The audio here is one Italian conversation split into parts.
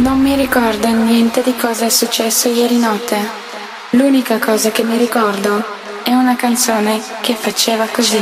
Non mi ricordo niente di cosa è successo ieri notte. L'unica cosa che mi ricordo è una canzone che faceva così.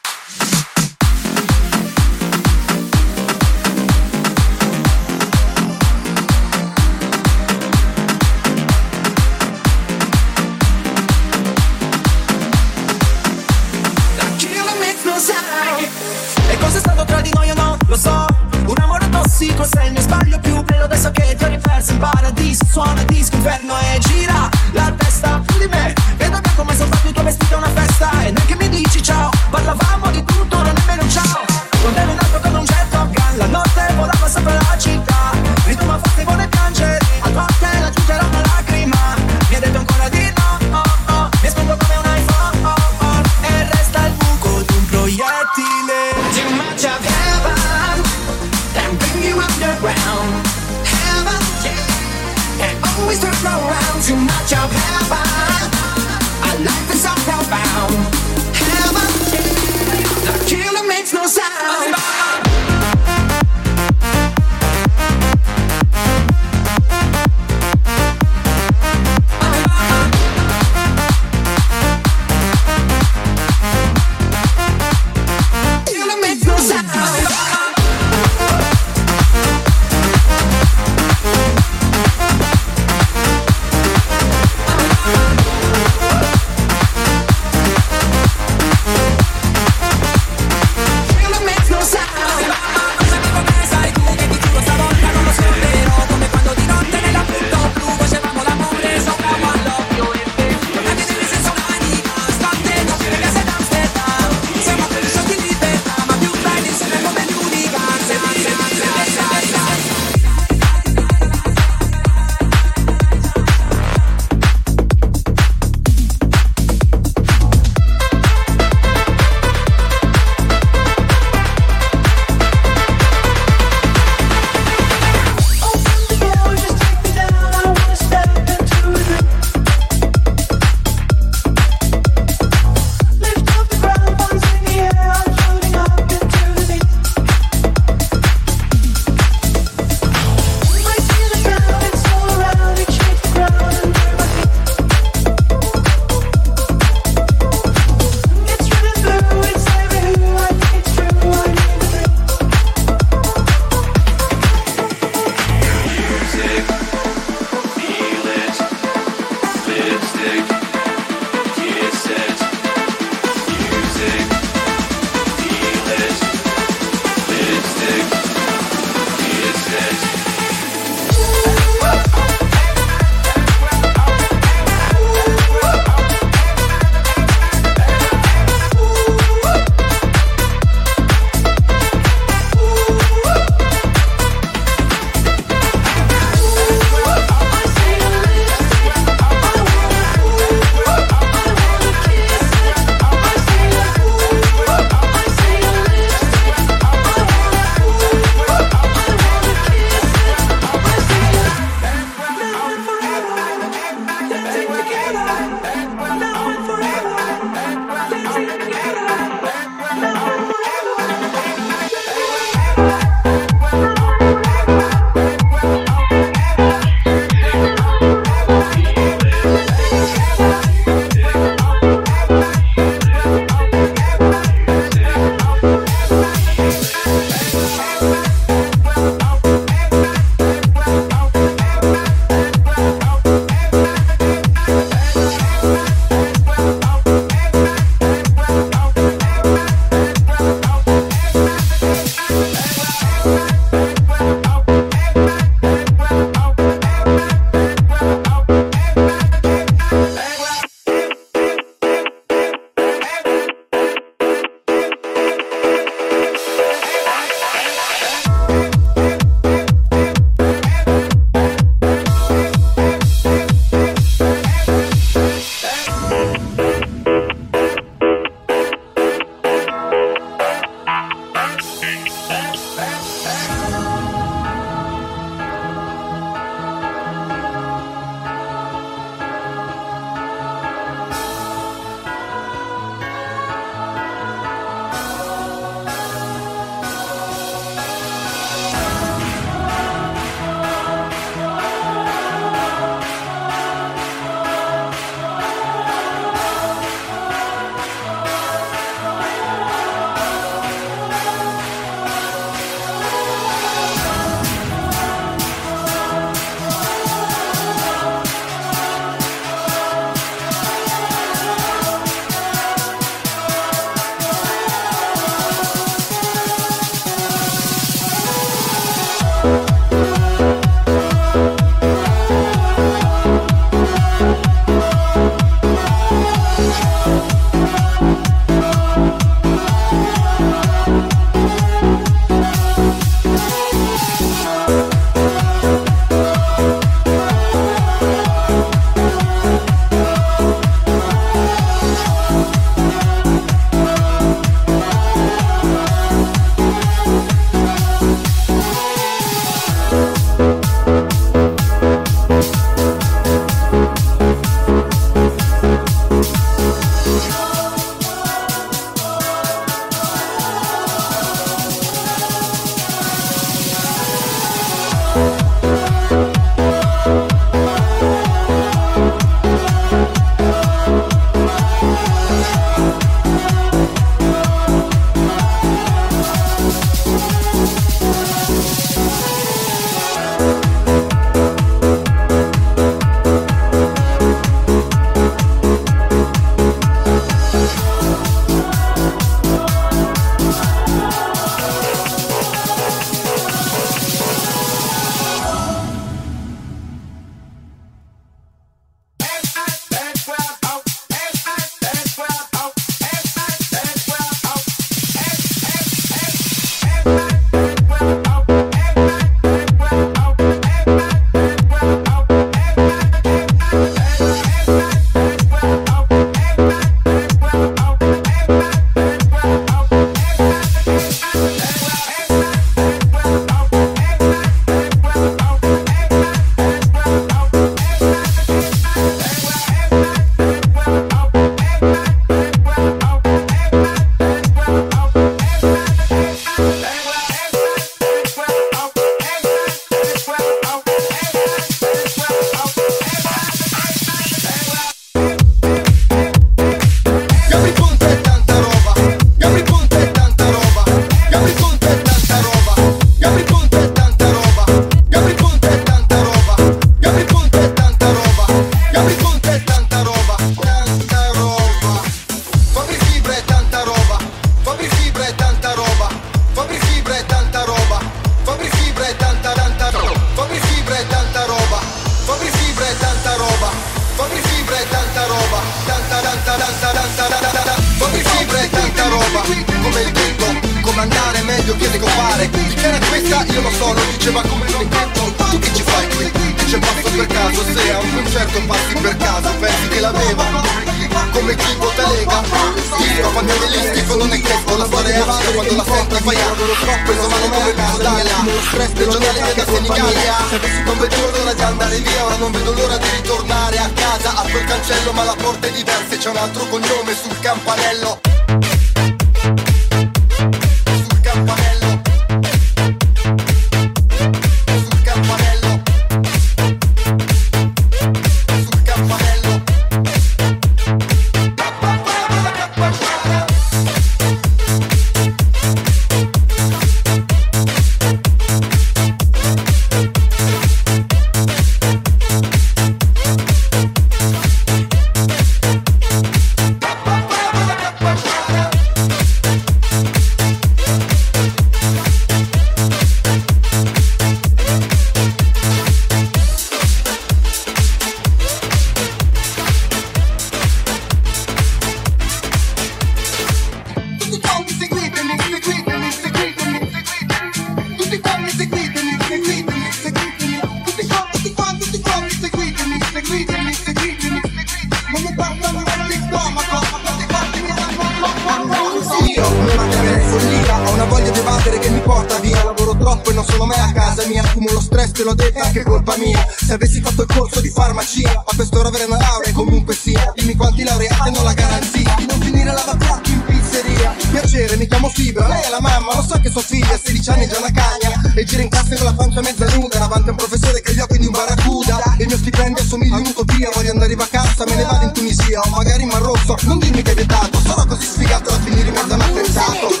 te l'ho detta anche colpa mia. Se avessi fatto il corso di farmacia A quest'ora avrei una laurea comunque sia. Dimmi quanti laureati hanno la garanzia Di non finire la lavatiacchi in pizzeria. Piacere, mi chiamo Fibra, lei è la mamma Lo so che sua figlia, 16 anni è già una cagna. E gira in classe con la pancia mezza nuda Davanti a un professore che gli occhi di un baracuda E il mio stipendio assomiglia a un'utopia Voglio andare in vacanza, me ne vado in Tunisia O magari in Marocco, non dirmi che è vietato Sarò così sfigato da finire in mezzo a un attentato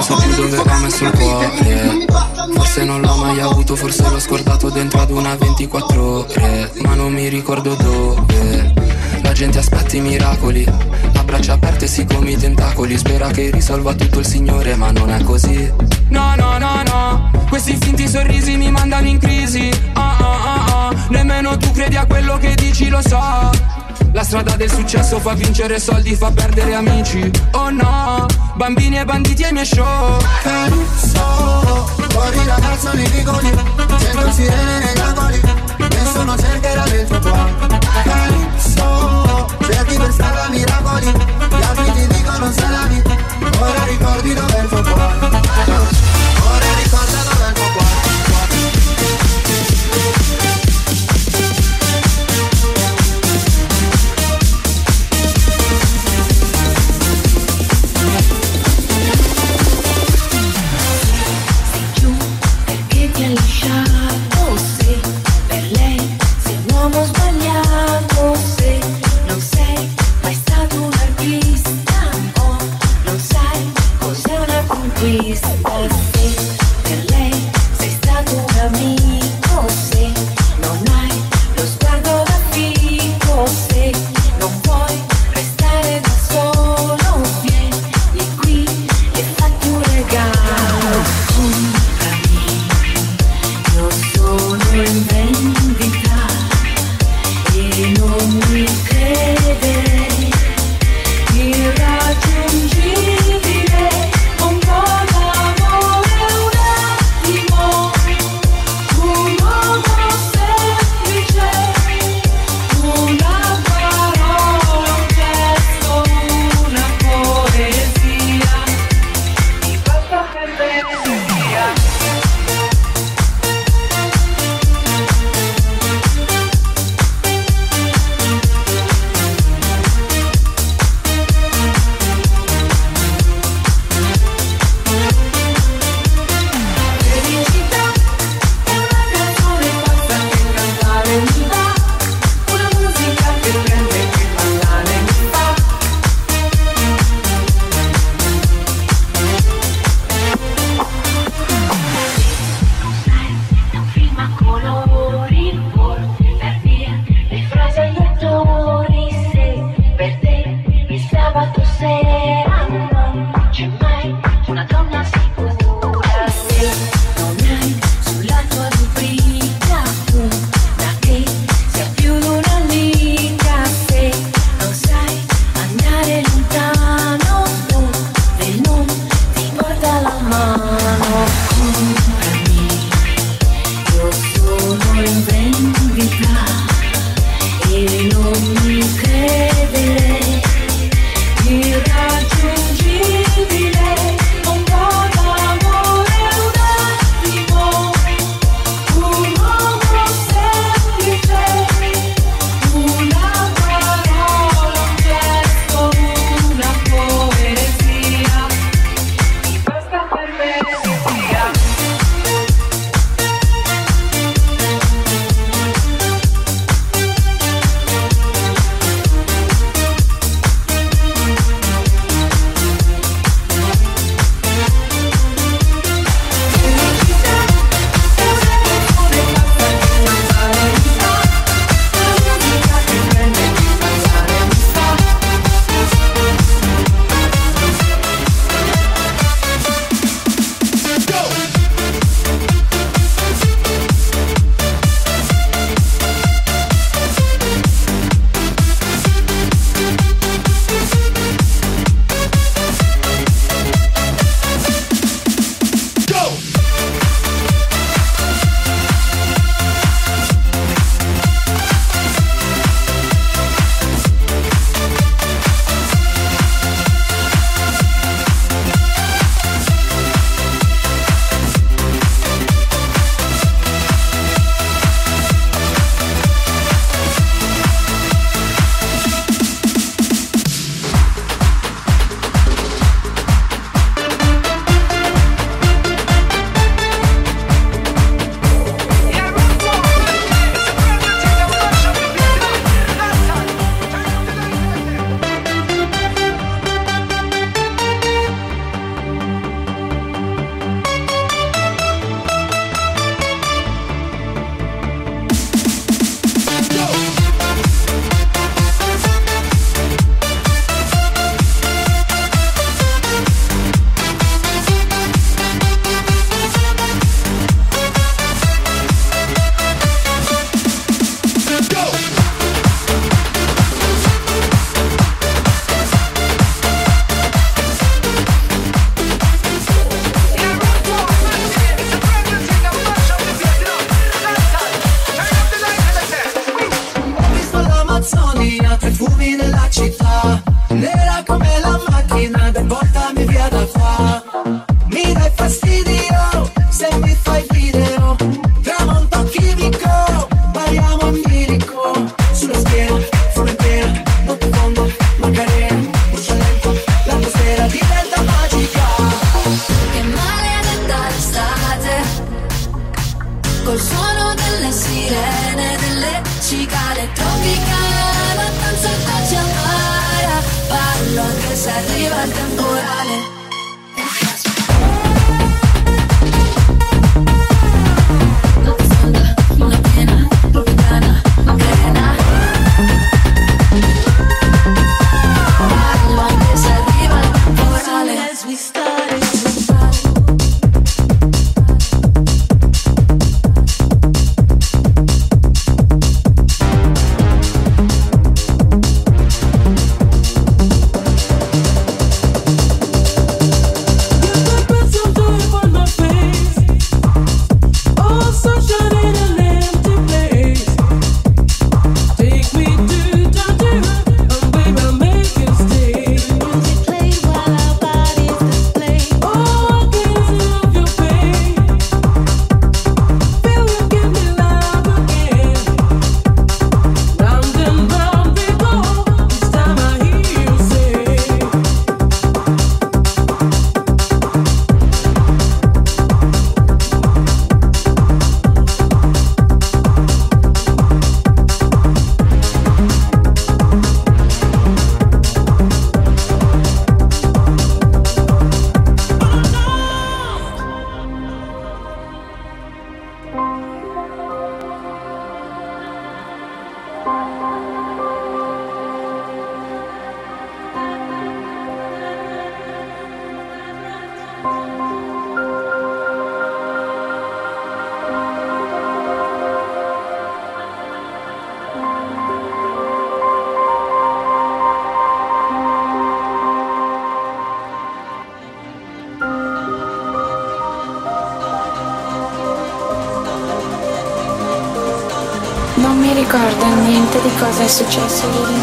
non so più dove ho messo il cuore. Forse non l'ho mai avuto, forse l'ho scordato dentro ad una 24 ore. Ma non mi ricordo dove. La gente aspetta i miracoli A braccia aperte si come i tentacoli. Spera che risolva tutto il Signore, ma non è così. No, no, no, no. Questi finti sorrisi mi mandano in crisi. Ah, ah, ah, ah. Nemmeno tu credi a quello che dici, lo so fa vincere soldi, fa perdere amici. Oh no, bambini e banditi ai miei show. Calypso, fuori ragazzo nei vicoli Sento sirene nei angoli Nessuno cercherà del tuo cuore Calypso, cerchi per strada miracoli Gli altri ti dicono salami Ora ricordi dove è il tuo cuore. Non puoi restare niente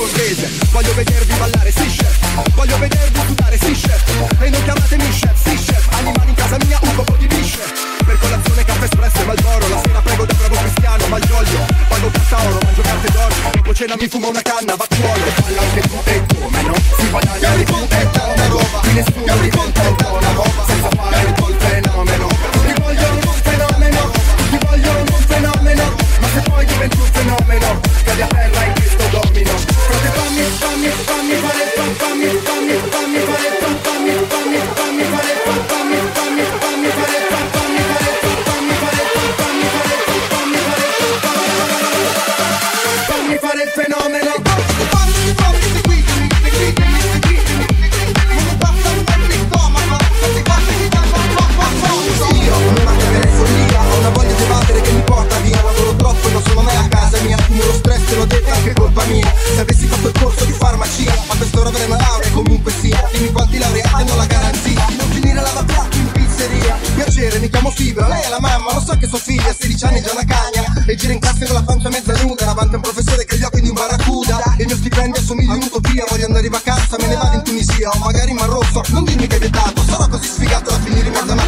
borghese. Voglio vedervi ballare, sì chef. Voglio vedervi sudare, sì chef. E non chiamatemi chef, sì chef. Animali in casa mia, un po' di biche per colazione caffè espresso e malboro. La sera prego da bravo cristiano, malgioglio Pago carta oro, mangio carte d'oro. Dopo cena mi fumo una canna, va a cuoio E balla anche tu e come no? Si guadagna di conta e roba. Di nessuno di mamma Lo so che sua figlia a 16 anni è già una cagna. E gira in classe con la pancia mezza nuda Davanti a un professore che gli occhi di un barracuda. E il mio stipendio assomiglia a un'utopia Voglio andare in vacanza, me ne vado in Tunisia O magari in Marocco. Non dirmi che è vietato Sarò così sfigato da finire in mezzo a una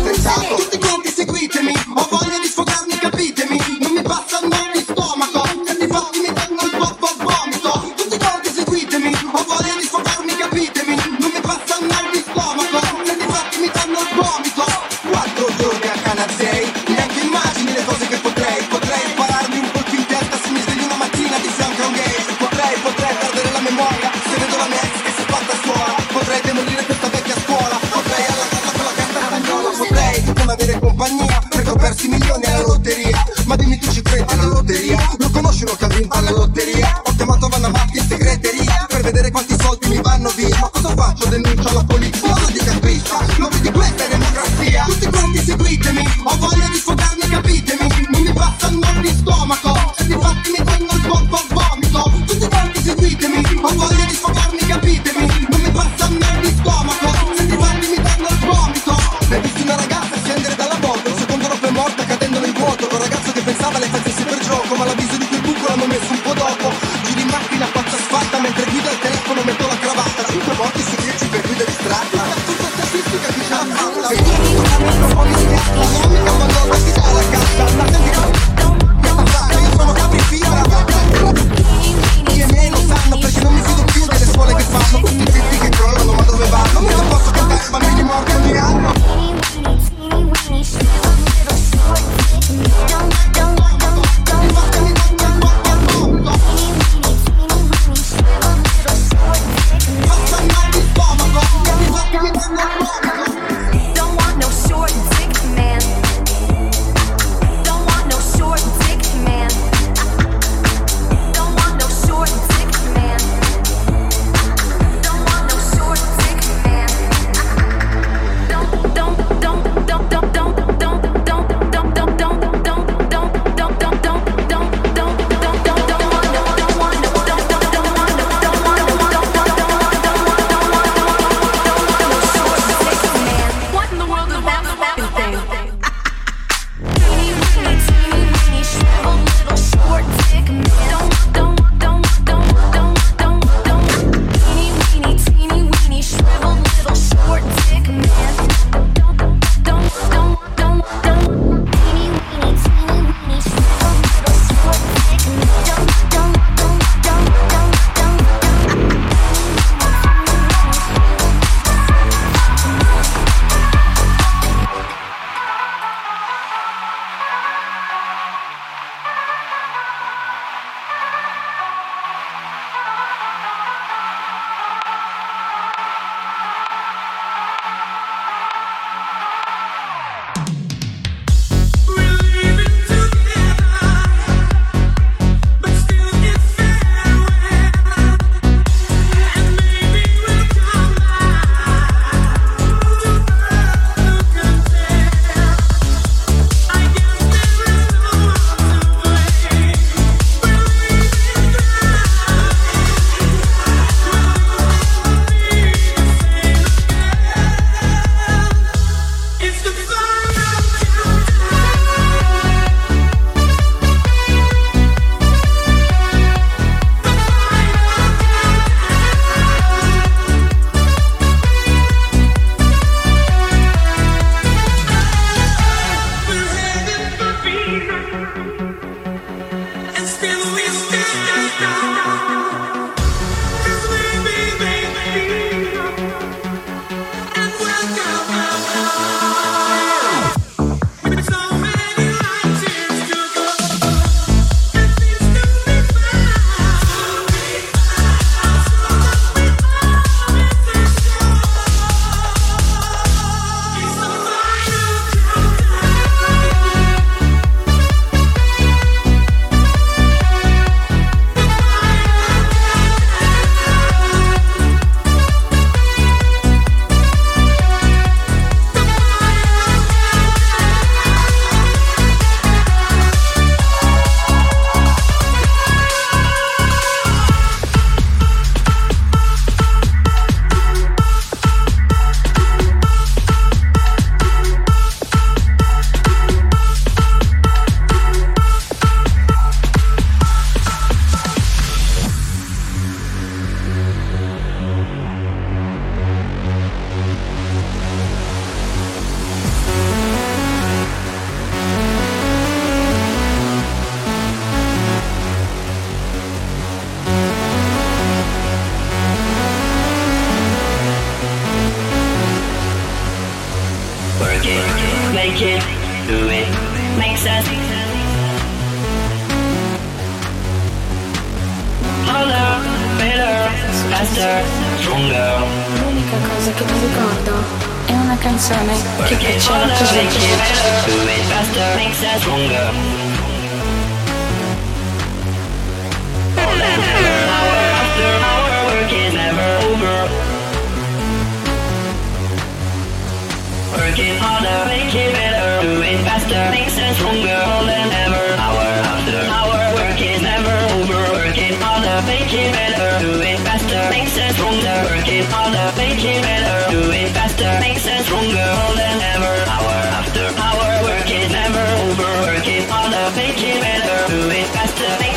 make it better, do it faster, make sense stronger. Work it harder, make it better, do it faster, make sense stronger more than ever. Hour after hour, work it never over, work it harder, make it better, do it faster,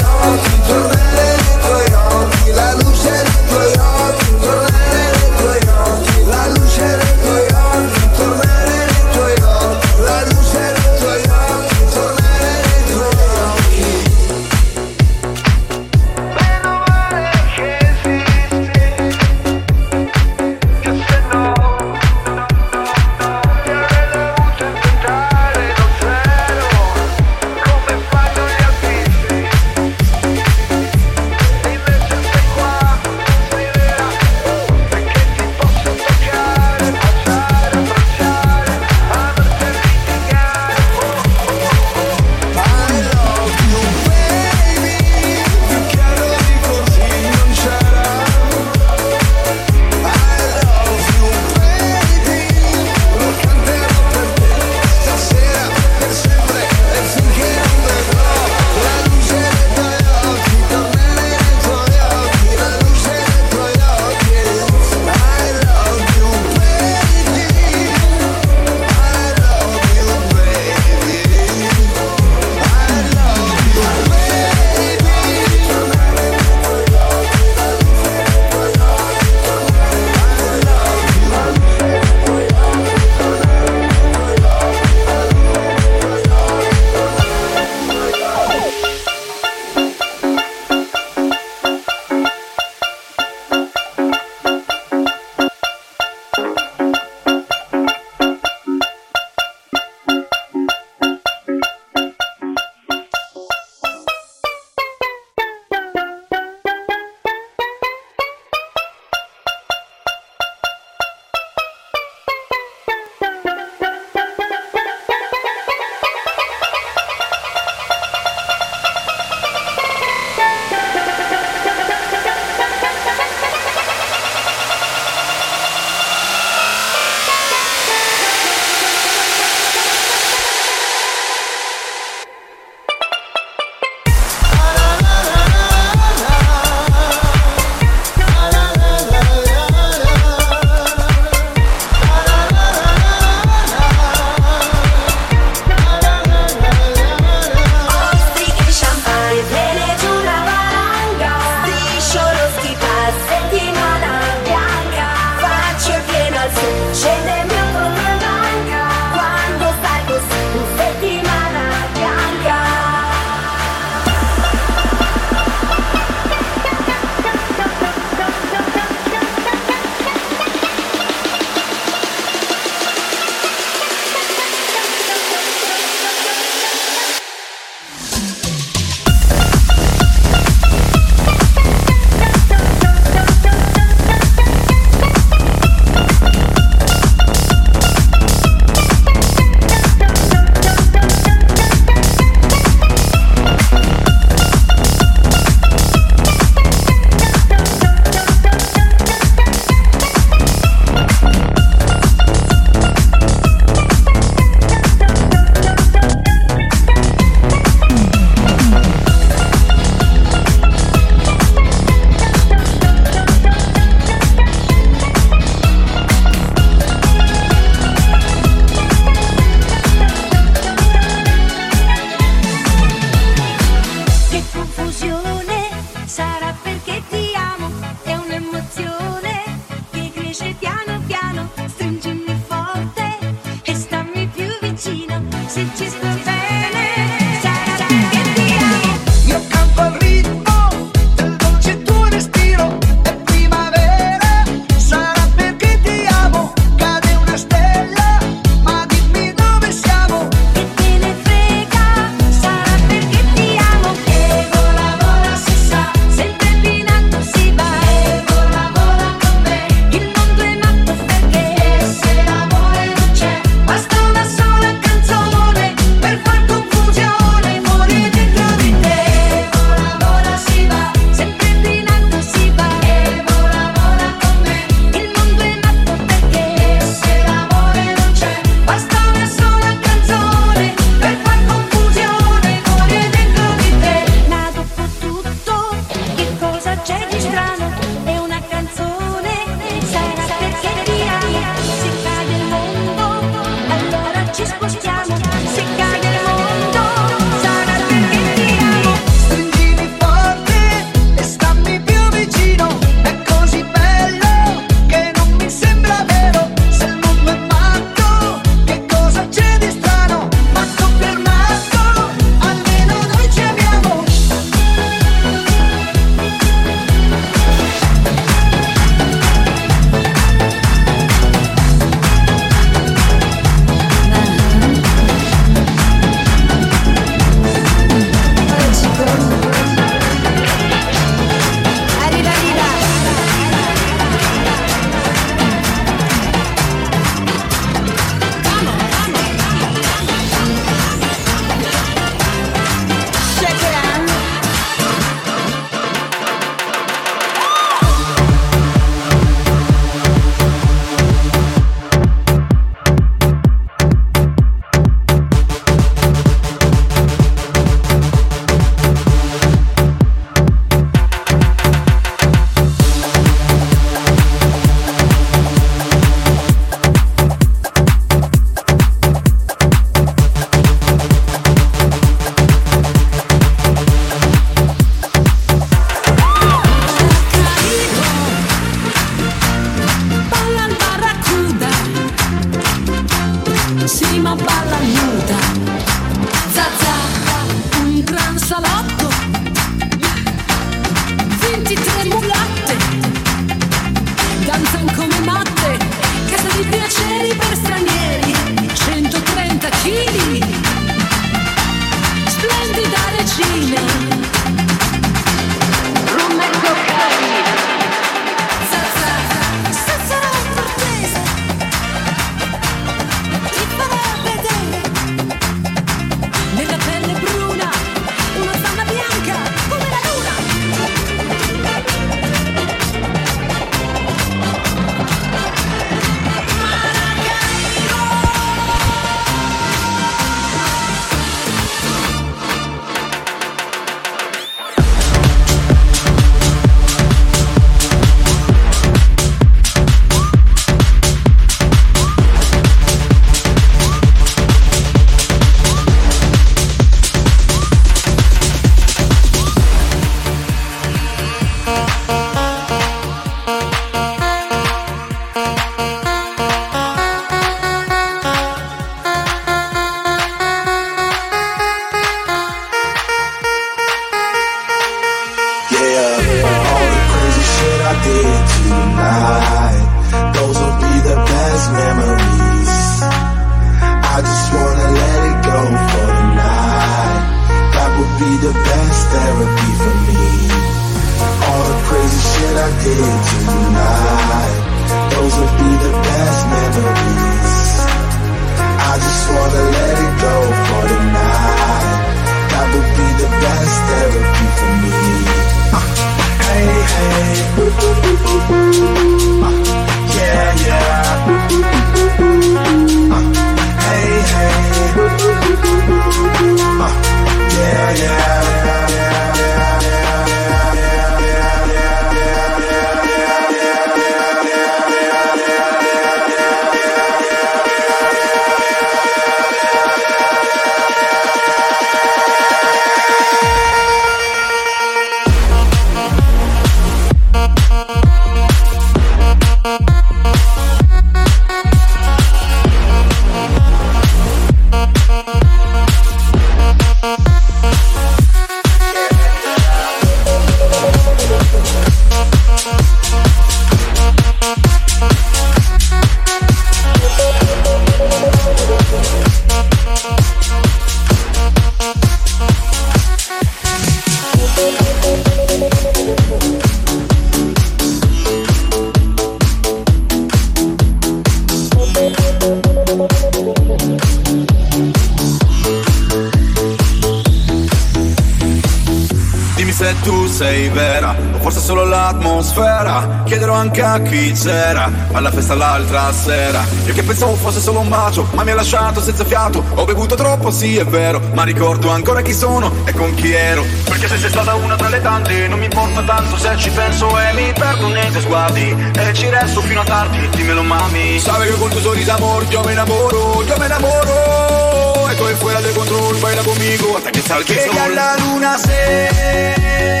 l'atmosfera. Chiederò anche a chi c'era alla festa l'altra sera. Io che pensavo fosse solo un bacio, ma mi ha lasciato senza fiato. Ho bevuto troppo, sì è vero, ma ricordo ancora chi sono e con chi ero. Perché se sei stata una tra le tante, non mi importa tanto se ci penso e mi perdo nei tuoi sguardi. E ci resto fino a tardi, dimmelo mami. Sabe che con tuo sorriso amor yo me enamoro, yo me enamoro. Estoy fuera de control, baila conmigo hasta que salga Che sol. la luna se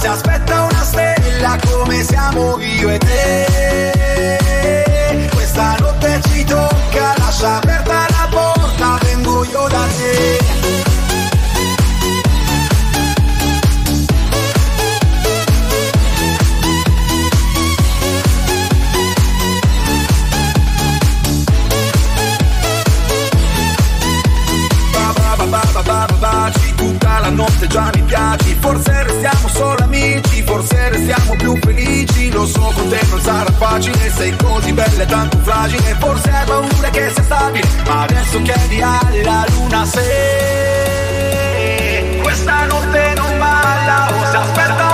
se aspetta una stella come siamo io e te. Questa notte ci tocca, lascia aperta la porta, vengo io da te. Notte già mi piaci Forse restiamo solo amici Forse restiamo più felici. Lo so con te non sarà facile Sei così bella e tanto fragile. Forse hai paura che sia stabile Ma adesso chiedi alla luna se Questa notte non balla O se aspetta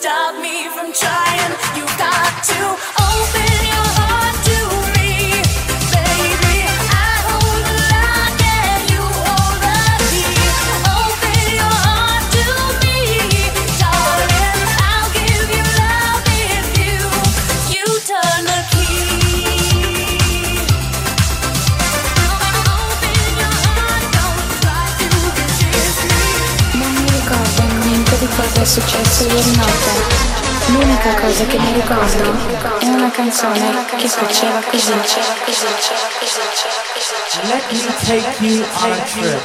stop me from trying. You got to. solo di notte. L'unica cosa che mi ricordo è una canzone che faceva così. Let me take you on a trip.